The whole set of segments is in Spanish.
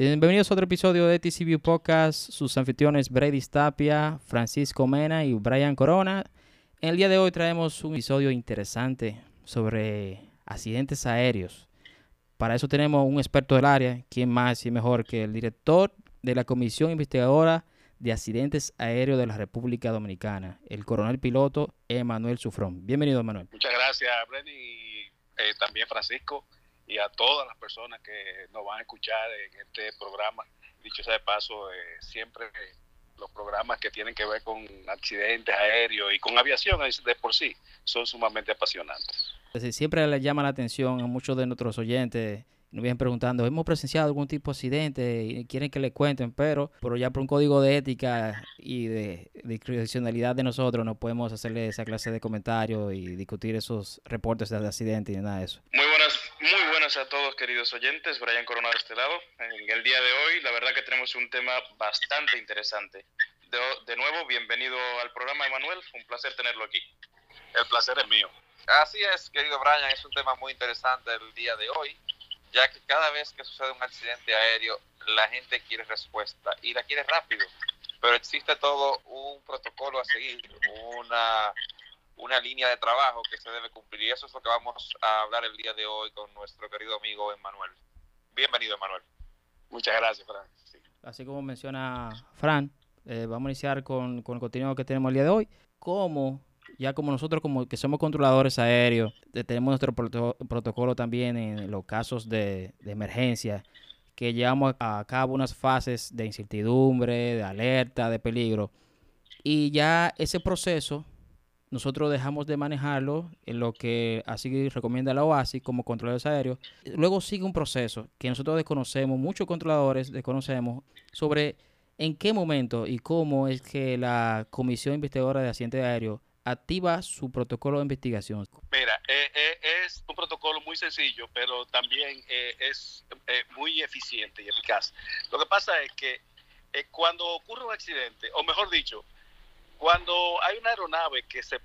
Bienvenidos a otro episodio de TCView Podcast. Sus anfitriones Brady Tapia, Francisco Mena y Brian Corona. En el día de hoy traemos un episodio interesante sobre accidentes aéreos. Para eso tenemos un experto del área, quien más y mejor que el director de la Comisión Investigadora de Accidentes Aéreos de la República Dominicana, el coronel piloto Emanuel Sufrón. Bienvenido, Emanuel. Muchas gracias, Brady, y eh, también Francisco y a todas las personas que nos van a escuchar en este programa. Dicho sea de paso, eh, siempre los programas que tienen que ver con accidentes aéreos y con aviación de por sí son sumamente apasionantes. Siempre le llama la atención a muchos de nuestros oyentes nos vienen preguntando, ¿hemos presenciado algún tipo de accidente? Y quieren que le cuenten, pero, pero ya por un código de ética y de discrecionalidad de nosotros no podemos hacerle esa clase de comentarios y discutir esos reportes de accidente y nada de eso. Muy buenas, muy buenas a todos queridos oyentes, Brian Corona de este lado. En el día de hoy la verdad que tenemos un tema bastante interesante. De, de nuevo, bienvenido al programa Emanuel, un placer tenerlo aquí. El placer es mío. Así es, querido Brian, es un tema muy interesante el día de hoy ya que cada vez que sucede un accidente aéreo, la gente quiere respuesta y la quiere rápido, pero existe todo un protocolo a seguir, una, una línea de trabajo que se debe cumplir y eso es lo que vamos a hablar el día de hoy con nuestro querido amigo Emanuel. Bienvenido, Emanuel. Muchas gracias, Fran. Así como menciona Fran, eh, vamos a iniciar con, con el contenido que tenemos el día de hoy. ¿Cómo ya como nosotros como que somos controladores aéreos, tenemos nuestro protocolo también en los casos de, emergencia, que llevamos a cabo unas fases de incertidumbre, de alerta, de peligro. Y ya ese proceso nosotros dejamos de manejarlo en lo que así recomienda la OASI como controladores aéreos. Luego sigue un proceso que nosotros desconocemos, muchos controladores desconocemos, sobre en qué momento y cómo es que la Comisión Investigadora de Accidentes Aéreos activa su protocolo de investigación? Mira, eh, eh, es un protocolo muy sencillo, pero también eh, es muy eficiente y eficaz. Lo que pasa es que cuando ocurre un accidente, o mejor dicho, cuando hay una aeronave que se,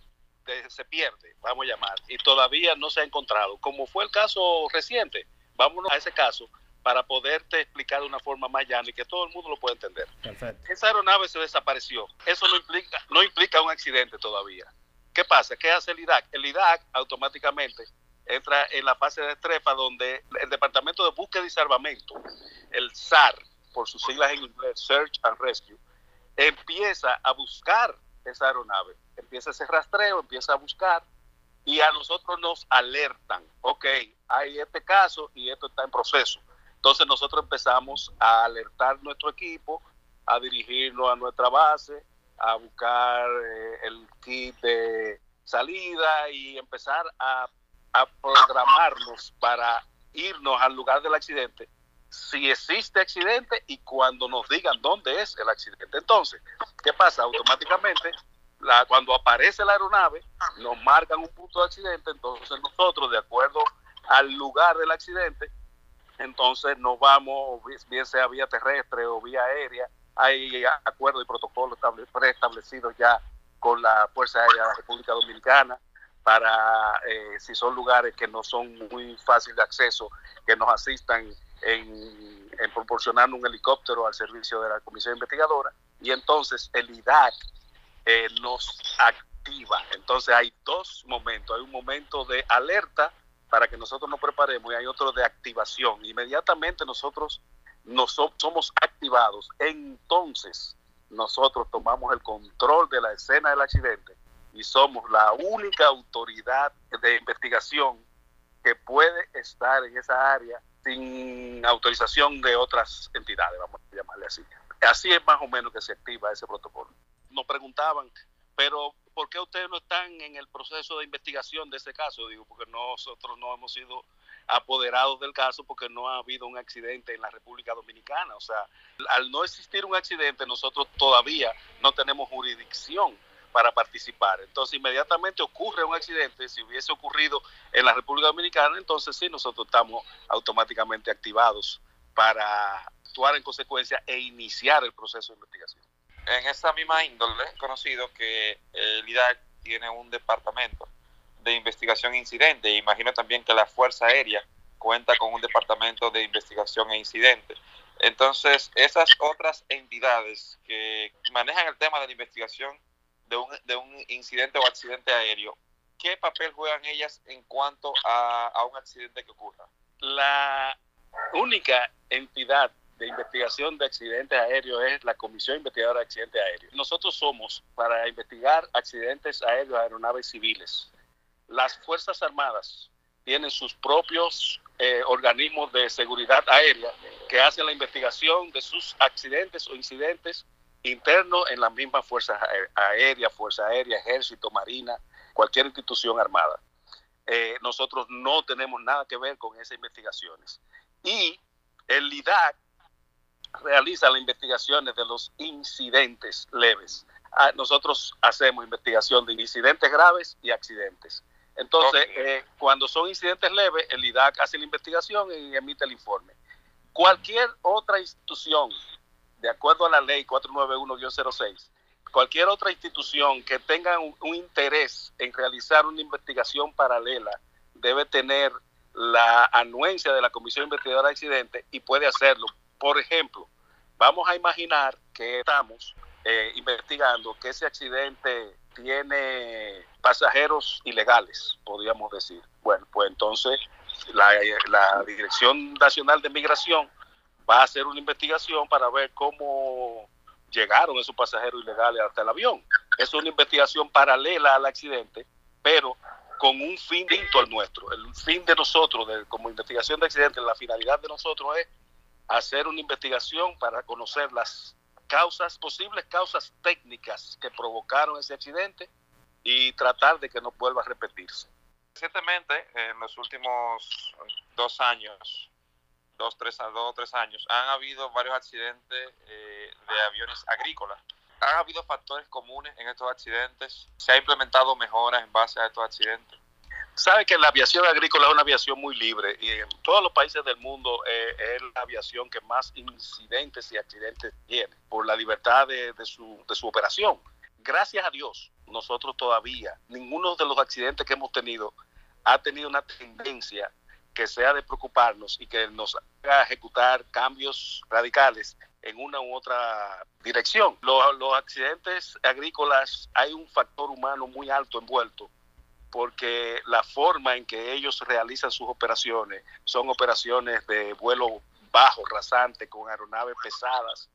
se pierde, vamos a llamar, y todavía no se ha encontrado, como fue el caso reciente, vámonos a ese caso, para poderte explicar de una forma más llana y que todo el mundo lo pueda entender. Esa aeronave se desapareció. Eso no implica, no implica un accidente todavía. ¿Qué pasa? ¿Qué hace el IDAC? El IDAC automáticamente entra en la fase de trepa donde el Departamento de Búsqueda y Salvamento, el SAR, por sus siglas en inglés, Search and Rescue, empieza a buscar esa aeronave. Empieza ese rastreo, empieza a buscar y a nosotros nos alertan, ok, hay este caso y esto está en proceso entonces nosotros empezamos a alertar nuestro equipo, a dirigirnos a nuestra base, a buscar eh, el kit de salida y empezar a, a programarnos para irnos al lugar del accidente si existe accidente y cuando nos digan dónde es el accidente. Entonces, ¿qué pasa? Automáticamente, la, cuando aparece la aeronave, nos marcan un punto de accidente, entonces nosotros, de acuerdo al lugar del accidente, entonces nos vamos, bien sea vía terrestre o vía aérea, hay acuerdos y protocolos preestablecidos ya con la Fuerza Aérea de la República Dominicana para, eh, si son lugares que no son muy fáciles de acceso, que nos asistan en, en proporcionar un helicóptero al servicio de la Comisión Investigadora. Y entonces el IDAC eh, nos activa. Entonces hay dos momentos. Hay un momento de alerta para que nosotros nos preparemos y hay otro de activación. Inmediatamente nosotros nos somos activados, entonces nosotros tomamos el control de la escena del accidente y somos la única autoridad de investigación que puede estar en esa área sin autorización de otras entidades, vamos a llamarle así. Así es más o menos que se activa ese protocolo. Nos preguntaban, pero ¿por qué ustedes no están en el proceso de investigación de ese caso? Digo, porque nosotros no hemos sido apoderados del caso porque no ha habido un accidente en la República Dominicana. O sea, al no existir un accidente, nosotros todavía no tenemos jurisdicción para participar. Entonces, inmediatamente ocurre un accidente, si hubiese ocurrido en la República Dominicana, entonces sí, nosotros estamos automáticamente activados para actuar en consecuencia e iniciar el proceso de investigación en esa misma índole, conocido que el IDAC tiene un departamento de investigación e incidente. Imagino también que la Fuerza Aérea cuenta con un departamento de investigación e incidente. Entonces, esas otras entidades que manejan el tema de la investigación de un, de un incidente o accidente aéreo, ¿qué papel juegan ellas en cuanto a, a un accidente que ocurra? La única entidad de investigación de accidentes aéreos es la Comisión Investigadora de Accidentes Aéreos. Nosotros somos para investigar accidentes aéreos aeronaves civiles. Las Fuerzas Armadas tienen sus propios eh, organismos de seguridad aérea que hacen la investigación de sus accidentes o incidentes internos en las mismas fuerzas aéreas, Fuerza Aérea, Ejército, Marina, cualquier institución armada. Eh, nosotros no tenemos nada que ver con esas investigaciones. Y el LIDAC realiza las investigaciones de los incidentes leves. Ah, nosotros hacemos investigación de incidentes graves y accidentes. Entonces, eh, cuando son incidentes leves, el IDAC hace la investigación y emite el informe. Cualquier otra institución, de acuerdo a la ley 491-06, cualquier otra institución que tenga un, interés en realizar una investigación paralela debe tener la anuencia de la Comisión Investigadora de Accidentes y puede hacerlo. Por ejemplo, vamos a imaginar que estamos eh, investigando que ese accidente tiene pasajeros ilegales, podríamos decir. Bueno, pues entonces la, Dirección Nacional de Migración va a hacer una investigación para ver cómo llegaron esos pasajeros ilegales hasta el avión. Es una investigación paralela al accidente, pero con un fin distinto al nuestro. El fin de nosotros, de, como investigación de accidentes, la finalidad de nosotros es hacer una investigación para conocer las causas, posibles causas técnicas que provocaron ese accidente y tratar de que no vuelva a repetirse. Recientemente, en los últimos dos años, dos, tres, dos, tres años, han habido varios accidentes eh, de aviones agrícolas. ¿Han habido factores comunes en estos accidentes? ¿Se ha implementado mejoras en base a estos accidentes? Sabe que la aviación agrícola es una aviación muy libre y en todos los países del mundo eh, es la aviación que más incidentes y accidentes tiene por la libertad de, de, su, de su operación. Gracias a Dios, nosotros todavía, ninguno de los accidentes que hemos tenido ha tenido una tendencia que sea de preocuparnos y que nos haga ejecutar cambios radicales en una u otra dirección. Los, accidentes agrícolas hay un factor humano muy alto envuelto porque la forma en que ellos realizan sus operaciones son operaciones de vuelo bajo, rasante, con aeronaves pesadas,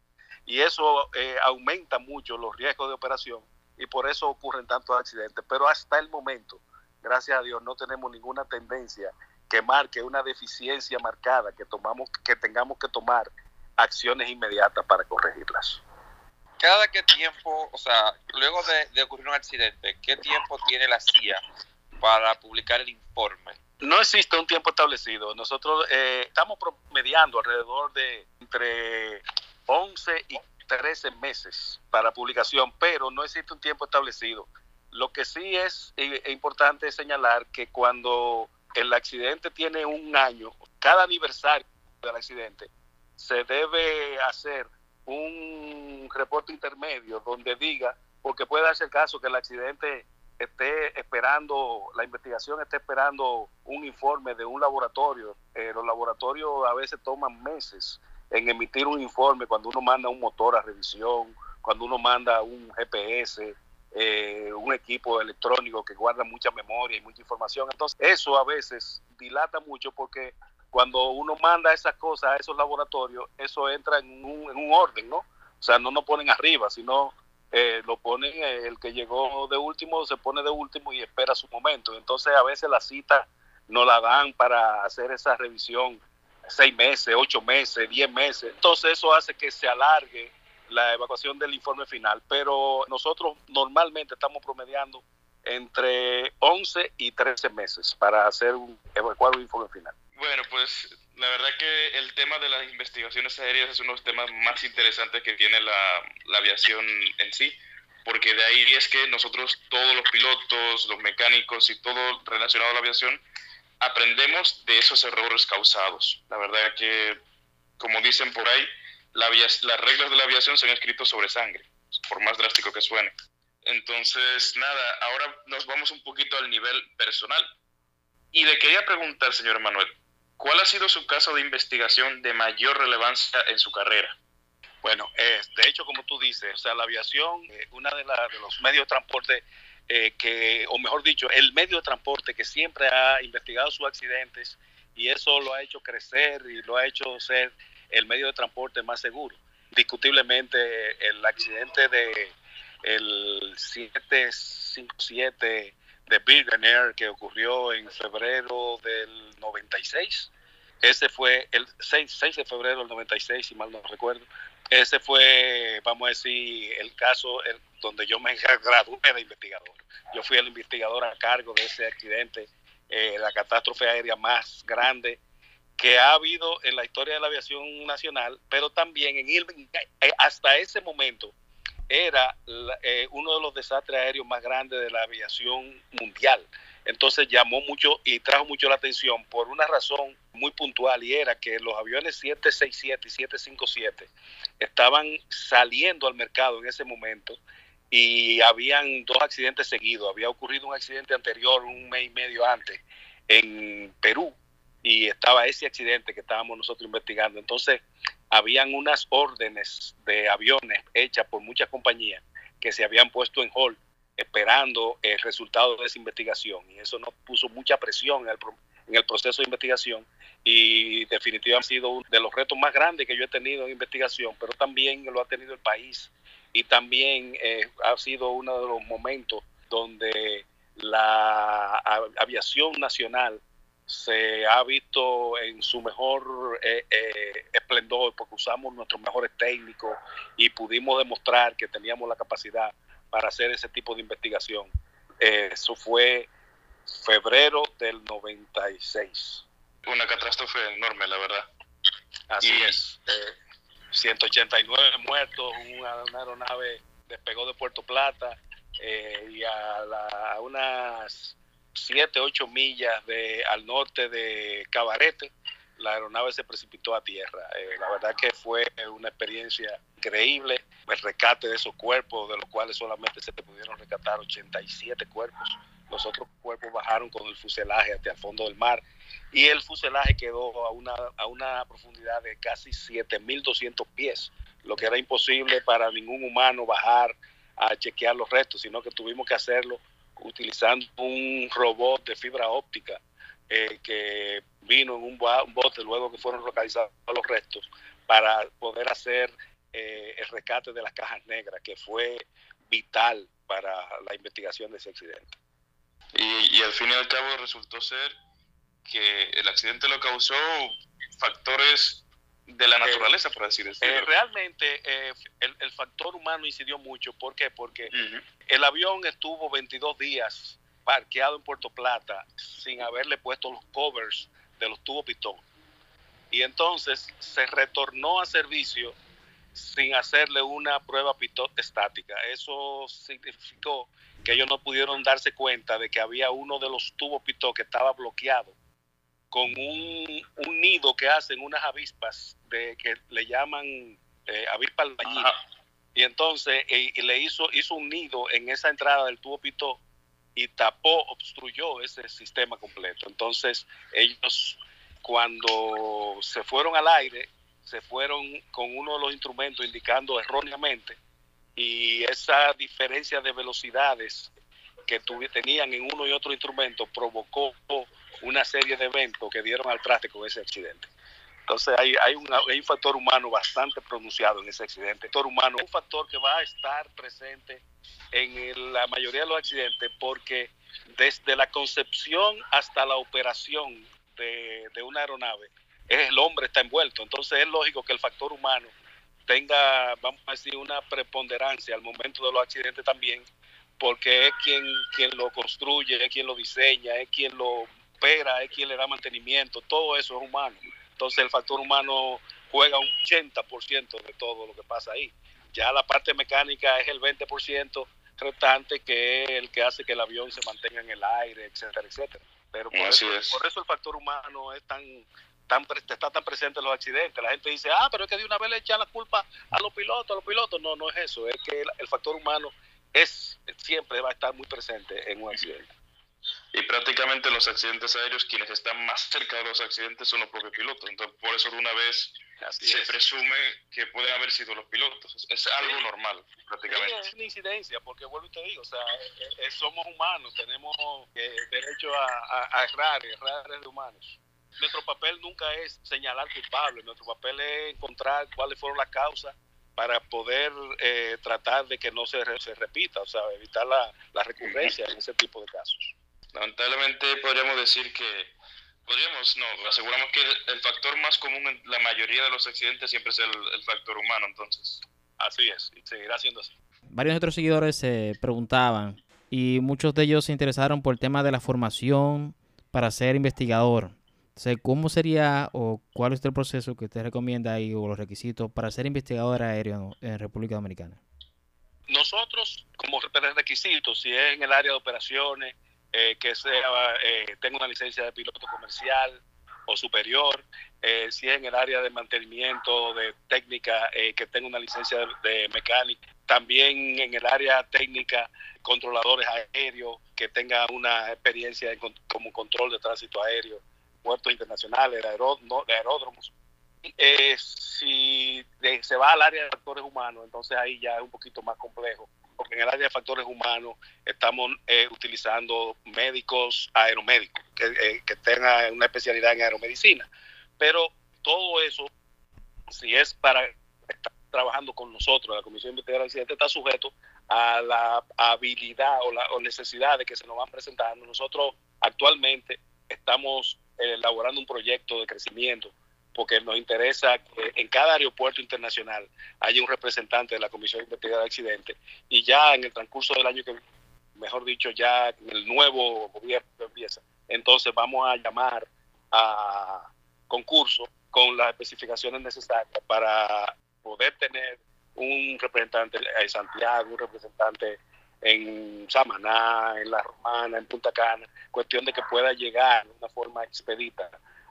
y eso eh, aumenta mucho los riesgos de operación y por eso ocurren tantos accidentes. Pero hasta el momento, gracias a Dios, no tenemos ninguna tendencia que marque una deficiencia marcada, que, tomamos, que tengamos que tomar acciones inmediatas para corregirlas. ¿Cada qué tiempo, o sea, luego de, de ocurrir un accidente, qué tiempo tiene la CIA para publicar el informe? No existe un tiempo establecido. Nosotros eh, estamos promediando alrededor de entre 11 y 13 meses para publicación, pero no existe un tiempo establecido. Lo que sí es eh, importante señalar que cuando el accidente tiene un año, cada aniversario del accidente, se debe hacer un reporte intermedio donde diga, porque puede darse el caso que el accidente esté esperando, la investigación esté esperando un informe de un laboratorio. Eh, los laboratorios a veces toman meses en emitir un informe cuando uno manda un motor a revisión, cuando uno manda un GPS, eh, un equipo electrónico que guarda mucha memoria y mucha información. Entonces, eso a veces dilata mucho porque cuando uno manda esas cosas a esos laboratorios, eso entra en un, en un orden, ¿no? O sea, no nos ponen arriba, sino eh, lo ponen, eh, el que llegó de último se pone de último y espera su momento. Entonces a veces la cita no la dan para hacer esa revisión seis meses, ocho meses, diez meses. Entonces eso hace que se alargue la evacuación del informe final. Pero nosotros normalmente estamos promediando entre 11 y 13 meses para hacer un, evacuar un informe final. Bueno, pues la verdad que el tema de las investigaciones aéreas es uno de los temas más interesantes que tiene la, la, aviación en sí, porque de ahí es que nosotros, todos los pilotos, los mecánicos y todo relacionado a la aviación, aprendemos de esos errores causados. La verdad que, como dicen por ahí, la las reglas de la aviación se han escrito sobre sangre, por más drástico que suene. Entonces, nada, ahora nos vamos un poquito al nivel personal. Y le quería preguntar, señor Manuel, ¿cuál ha sido su caso de investigación de mayor relevancia en su carrera? Bueno, de hecho, como tú dices, o sea, la aviación, eh, una de, de, los medios de transporte eh, que, o mejor dicho, el medio de transporte que siempre ha investigado sus accidentes y eso lo ha hecho crecer y lo ha hecho ser el medio de transporte más seguro. Discutiblemente, el accidente de el 757 de Billionaire que ocurrió en febrero del 96, ese fue el 6, 6 de febrero del 96, si mal no recuerdo, ese fue, vamos a decir, el caso donde yo me gradué de investigador. Yo fui el investigador a cargo de ese accidente, eh, la catástrofe aérea más grande que ha habido en la historia de la aviación nacional, pero también en eh, hasta ese momento era eh, uno de los desastres aéreos más grandes de la aviación mundial. Entonces llamó mucho y trajo mucho la atención por una razón muy puntual y era que los aviones 767 y 757 estaban saliendo al mercado en ese momento y habían dos accidentes seguidos. Había ocurrido un accidente anterior un mes y medio antes en Perú y estaba ese accidente que estábamos nosotros investigando. Entonces, habían unas órdenes de aviones hechas por muchas compañías que se habían puesto en hold esperando el resultado de esa investigación y eso nos puso mucha presión en el, en el proceso de investigación y definitivamente ha sido uno de los retos más grandes que yo he tenido en investigación, pero también lo ha tenido el país y también eh, ha sido uno de los momentos donde la aviación nacional se ha visto en su mejor eh, eh, esplendor porque usamos nuestros mejores técnicos y pudimos demostrar que teníamos la capacidad para hacer ese tipo de investigación. eso fue febrero del 96. Una catástrofe enorme, la verdad. Así es. 189 eh, muertos, una, aeronave despegó de Puerto Plata eh, y a, unas 7, 8 millas de, al norte de Cabarete, la aeronave se precipitó a tierra. Eh, la verdad que fue una experiencia increíble, el rescate de esos cuerpos, de los cuales solamente se pudieron rescatar 87 cuerpos. Los otros cuerpos bajaron con el fuselaje hasta el fondo del mar y el fuselaje quedó a una, a una profundidad de casi 7.200 pies, lo que era imposible para ningún humano bajar a chequear los restos, sino que tuvimos que hacerlo utilizando un robot de fibra óptica eh, que vino en un, bote luego que fueron localizados los restos para poder hacer eh, el rescate de las cajas negras, que fue vital para la investigación de ese accidente. Y, y al fin y al cabo resultó ser que el accidente lo causó factores de la eh, naturaleza, por así decirlo. Eh, realmente eh, el, factor humano incidió mucho. ¿Por qué? Porque el avión estuvo 22 días parqueado en Puerto Plata sin haberle puesto los covers de los tubos pitón. Y entonces se retornó a servicio sin hacerle una prueba pitón estática. Eso significó que ellos no pudieron darse cuenta de que había uno de los tubos pitón que estaba bloqueado con un, nido que hacen unas avispas de que le llaman eh, avispa albañil. Y entonces eh, le hizo, hizo un nido en esa entrada del tubo pitó y tapó, obstruyó ese sistema completo. Entonces ellos cuando se fueron al aire, se fueron con uno de los instrumentos indicando erróneamente y esa diferencia de velocidades que tenían en uno y otro instrumento provocó una serie de eventos que dieron al traste con ese accidente. Entonces hay, hay, un, factor humano bastante pronunciado en ese accidente. Factor humano un factor que va a estar presente en la mayoría de los accidentes porque desde la concepción hasta la operación de, de una aeronave, el hombre está envuelto. Entonces es lógico que el factor humano tenga, vamos a decir, una preponderancia al momento de los accidentes también, porque es quien, quien lo construye, es quien lo diseña, es quien lo opera, es quien le da mantenimiento, todo eso es humano. Entonces el factor humano juega un 80% de todo lo que pasa ahí. Ya la parte mecánica es el 20% restante que es el que hace que el avión se mantenga en el aire, etcétera, etcétera. Pero por, eso, por eso el factor humano es tan, tan está tan presente en los accidentes. La gente dice, ah, pero es que de una vez le echan la culpa a los pilotos, a los pilotos. No, no es eso. Es que el, el factor humano es siempre va a estar muy presente en un accidente. Y prácticamente los accidentes aéreos, quienes están más cerca de los accidentes son los propios pilotos. Entonces, por eso de una vez se presume que pueden haber sido los pilotos. Es, algo normal, prácticamente. es una incidencia, porque vuelvo y te digo, o sea, eh, eh, somos humanos, tenemos eh, derecho a, a, errar, errar de humanos. Nuestro papel nunca es señalar culpables, nuestro papel es encontrar cuáles fueron las causas para poder tratar de que no se, se repita, o sea, evitar la, la recurrencia en ese tipo de casos. Lamentablemente podríamos decir que, podríamos, no, aseguramos que el, factor más común en la mayoría de los accidentes siempre es el, factor humano, entonces. Así es, y seguirá siendo así. Varios de nuestros seguidores se preguntaban y muchos de ellos se interesaron por el tema de la formación para ser investigador. ¿cómo sería o cuál es el proceso que usted recomienda ahí o los requisitos para ser investigador aéreo en República Dominicana? Nosotros, como requisitos, si es en el área de operaciones, eh, que sea eh, tenga una licencia de piloto comercial o superior, eh, si es en el área de mantenimiento de técnica, que tenga una licencia de, mecánica, también en el área técnica, controladores aéreos, que tenga una experiencia como control de tránsito aéreo, puertos internacionales, de, aeródromos. si se va al área de factores humanos, entonces ahí ya es un poquito más complejo porque en el área de factores humanos estamos eh, utilizando médicos aeromédicos que, eh, que, tengan una especialidad en aeromedicina. Pero todo eso, si es para estar trabajando con nosotros, la Comisión de Investigación está sujeto a la habilidad o, la, o necesidades que se nos van presentando. Nosotros actualmente estamos eh, elaborando un proyecto de crecimiento porque nos interesa que en cada aeropuerto internacional haya un representante de la Comisión de Investigación de Accidentes y ya en el transcurso del año que mejor dicho, ya el nuevo gobierno empieza, entonces vamos a llamar a concurso con las especificaciones necesarias para poder tener un representante en Santiago, un representante en Samaná, en La Romana, en Punta Cana, cuestión de que pueda llegar de una forma expedita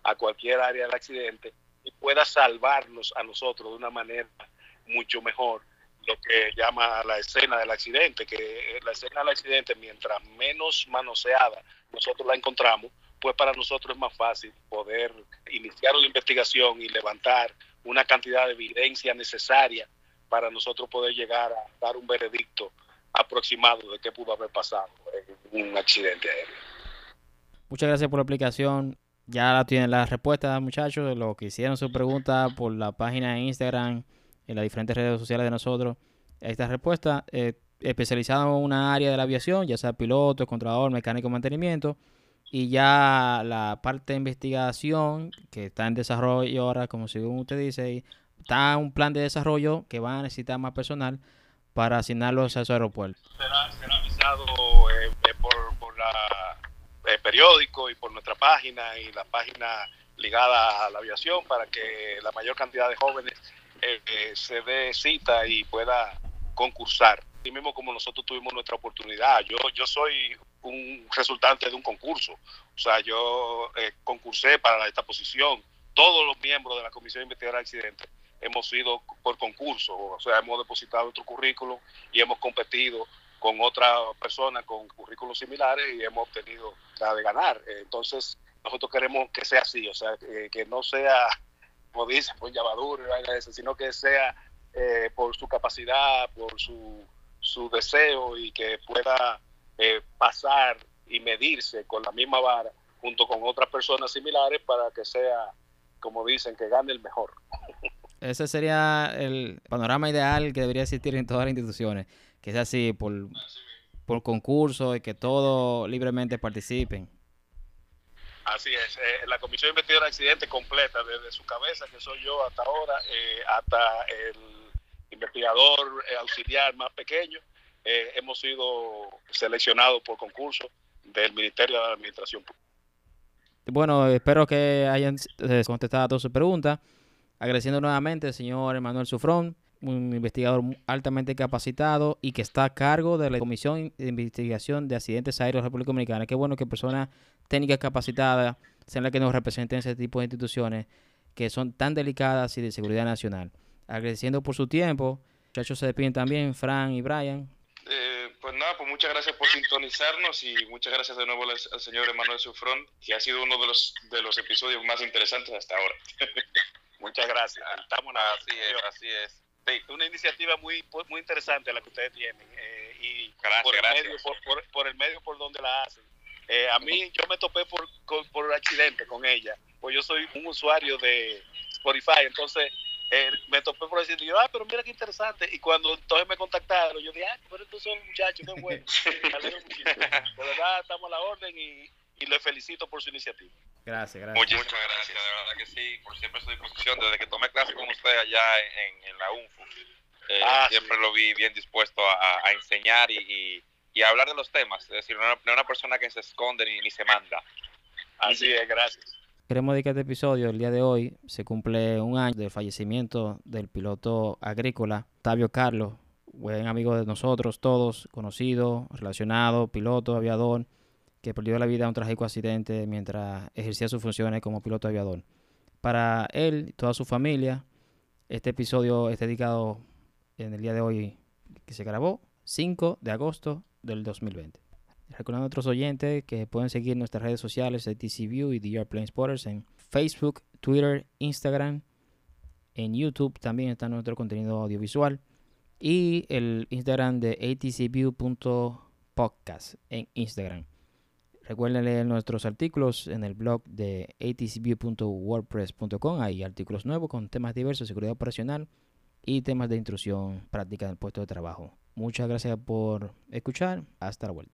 a cualquier área del accidente y pueda salvarnos a nosotros de una manera mucho mejor lo que llama la escena del accidente, que la escena del accidente, mientras menos manoseada nosotros la encontramos, pues para nosotros es más fácil poder iniciar una investigación y levantar una cantidad de evidencia necesaria para nosotros poder llegar a dar un veredicto aproximado de qué pudo haber pasado en un accidente aéreo. Muchas gracias por la explicación ya tienen las respuestas, muchachos, de lo que hicieron su pregunta por la página de Instagram, en las diferentes redes sociales de nosotros. Esta respuesta eh, especializada en una área de la aviación, ya sea piloto, controlador, mecánico, mantenimiento. Y ya la parte de investigación, que está en desarrollo ahora, como según usted dice, está un plan de desarrollo que va a necesitar más personal para asignarlos a su aeropuerto. Será, será avisado eh, eh, por, por la eh, periódico y por nuestra página y la página ligada a la aviación para que la mayor cantidad de jóvenes eh, eh, se dé cita y pueda concursar. Así mismo como nosotros tuvimos nuestra oportunidad. Yo, yo soy un resultante de un concurso. O sea, yo concursé para esta posición. Todos los miembros de la Comisión de Investigación de Accidentes hemos ido por concurso. O sea, hemos depositado nuestro currículum y hemos competido con otra persona con currículos similares y hemos obtenido la de ganar. Entonces, nosotros queremos que sea así, o sea, que, no sea, como dicen, por llavadura, sino que sea eh, por su capacidad, por su, su deseo y que pueda eh, pasar y medirse con la misma vara junto con otras personas similares para que sea, como dicen, que gane el mejor. Ese sería el panorama ideal que debería existir en todas las instituciones que sea así por, por concurso y que todos libremente participen. Así es, eh, la Comisión de Investigación de Accidentes completa, desde su cabeza, que soy yo hasta ahora, eh, hasta el investigador eh, auxiliar más pequeño, hemos sido seleccionados por concurso del Ministerio de la Administración Pública. Bueno, espero que hayan contestado todas sus preguntas. Agradeciendo nuevamente al señor Emanuel Sufrón un investigador altamente capacitado y que está a cargo de la Comisión de Investigación de Accidentes Aéreos de la República Dominicana. Qué bueno que personas técnicas capacitadas sean las que nos representen ese tipo de instituciones que son tan delicadas y de seguridad nacional. Agradeciendo por su tiempo. Muchachos se despiden también, Fran y Brian. Eh, Pues nada, pues muchas gracias por sintonizarnos y muchas gracias de nuevo al, al señor Emanuel Sufrón, que ha sido uno de los, de los episodios más interesantes hasta ahora. Muchas gracias. Estamos Así es, así es. Sí, una iniciativa muy muy interesante la que ustedes tienen eh, y Gracias, por el gracias. medio por, por- por el medio por donde la hacen Eh, a mí yo me topé por, por accidente con ella pues yo soy un usuario de Spotify entonces eh, me topé por accidente y yo ah pero mira qué interesante y cuando entonces me contactaron yo dije ah pero estos son muchachos qué bueno me alegro muchísimo de verdad estamos a la orden y, y le felicito por su iniciativa Gracias, gracias. Muchísimas gracias, de verdad que sí, por siempre a su disposición. Desde que tomé clase con usted allá en, en la UNFU, eh, Ah, siempre lo vi bien dispuesto a, a enseñar y, y- y a hablar de los temas. Es decir, no una, no una persona que se esconde ni, ni se manda. así es gracias Queremos dedicar este episodio, el día de hoy, se cumple un año del fallecimiento del piloto agrícola Octavio Carlos, buen amigo de nosotros todos, conocido, relacionado, piloto, aviador, que perdió la vida en un trágico accidente mientras ejercía sus funciones como piloto aviador. Para él y toda su familia, este episodio es dedicado en el día de hoy que se grabó, 5 de agosto del 2020. Recordando a nuestros oyentes que pueden seguir nuestras redes sociales de TCView y The Airplane Spotters en Facebook, Twitter, Instagram. En YouTube también está nuestro contenido audiovisual. Y el Instagram de atcview.podcast en Instagram. Recuerden leer nuestros artículos en el blog de atcview.wordpress.com. Hay artículos nuevos con temas diversos, seguridad operacional y temas de intrusión práctica en el puesto de trabajo. Muchas gracias por escuchar. Hasta la vuelta.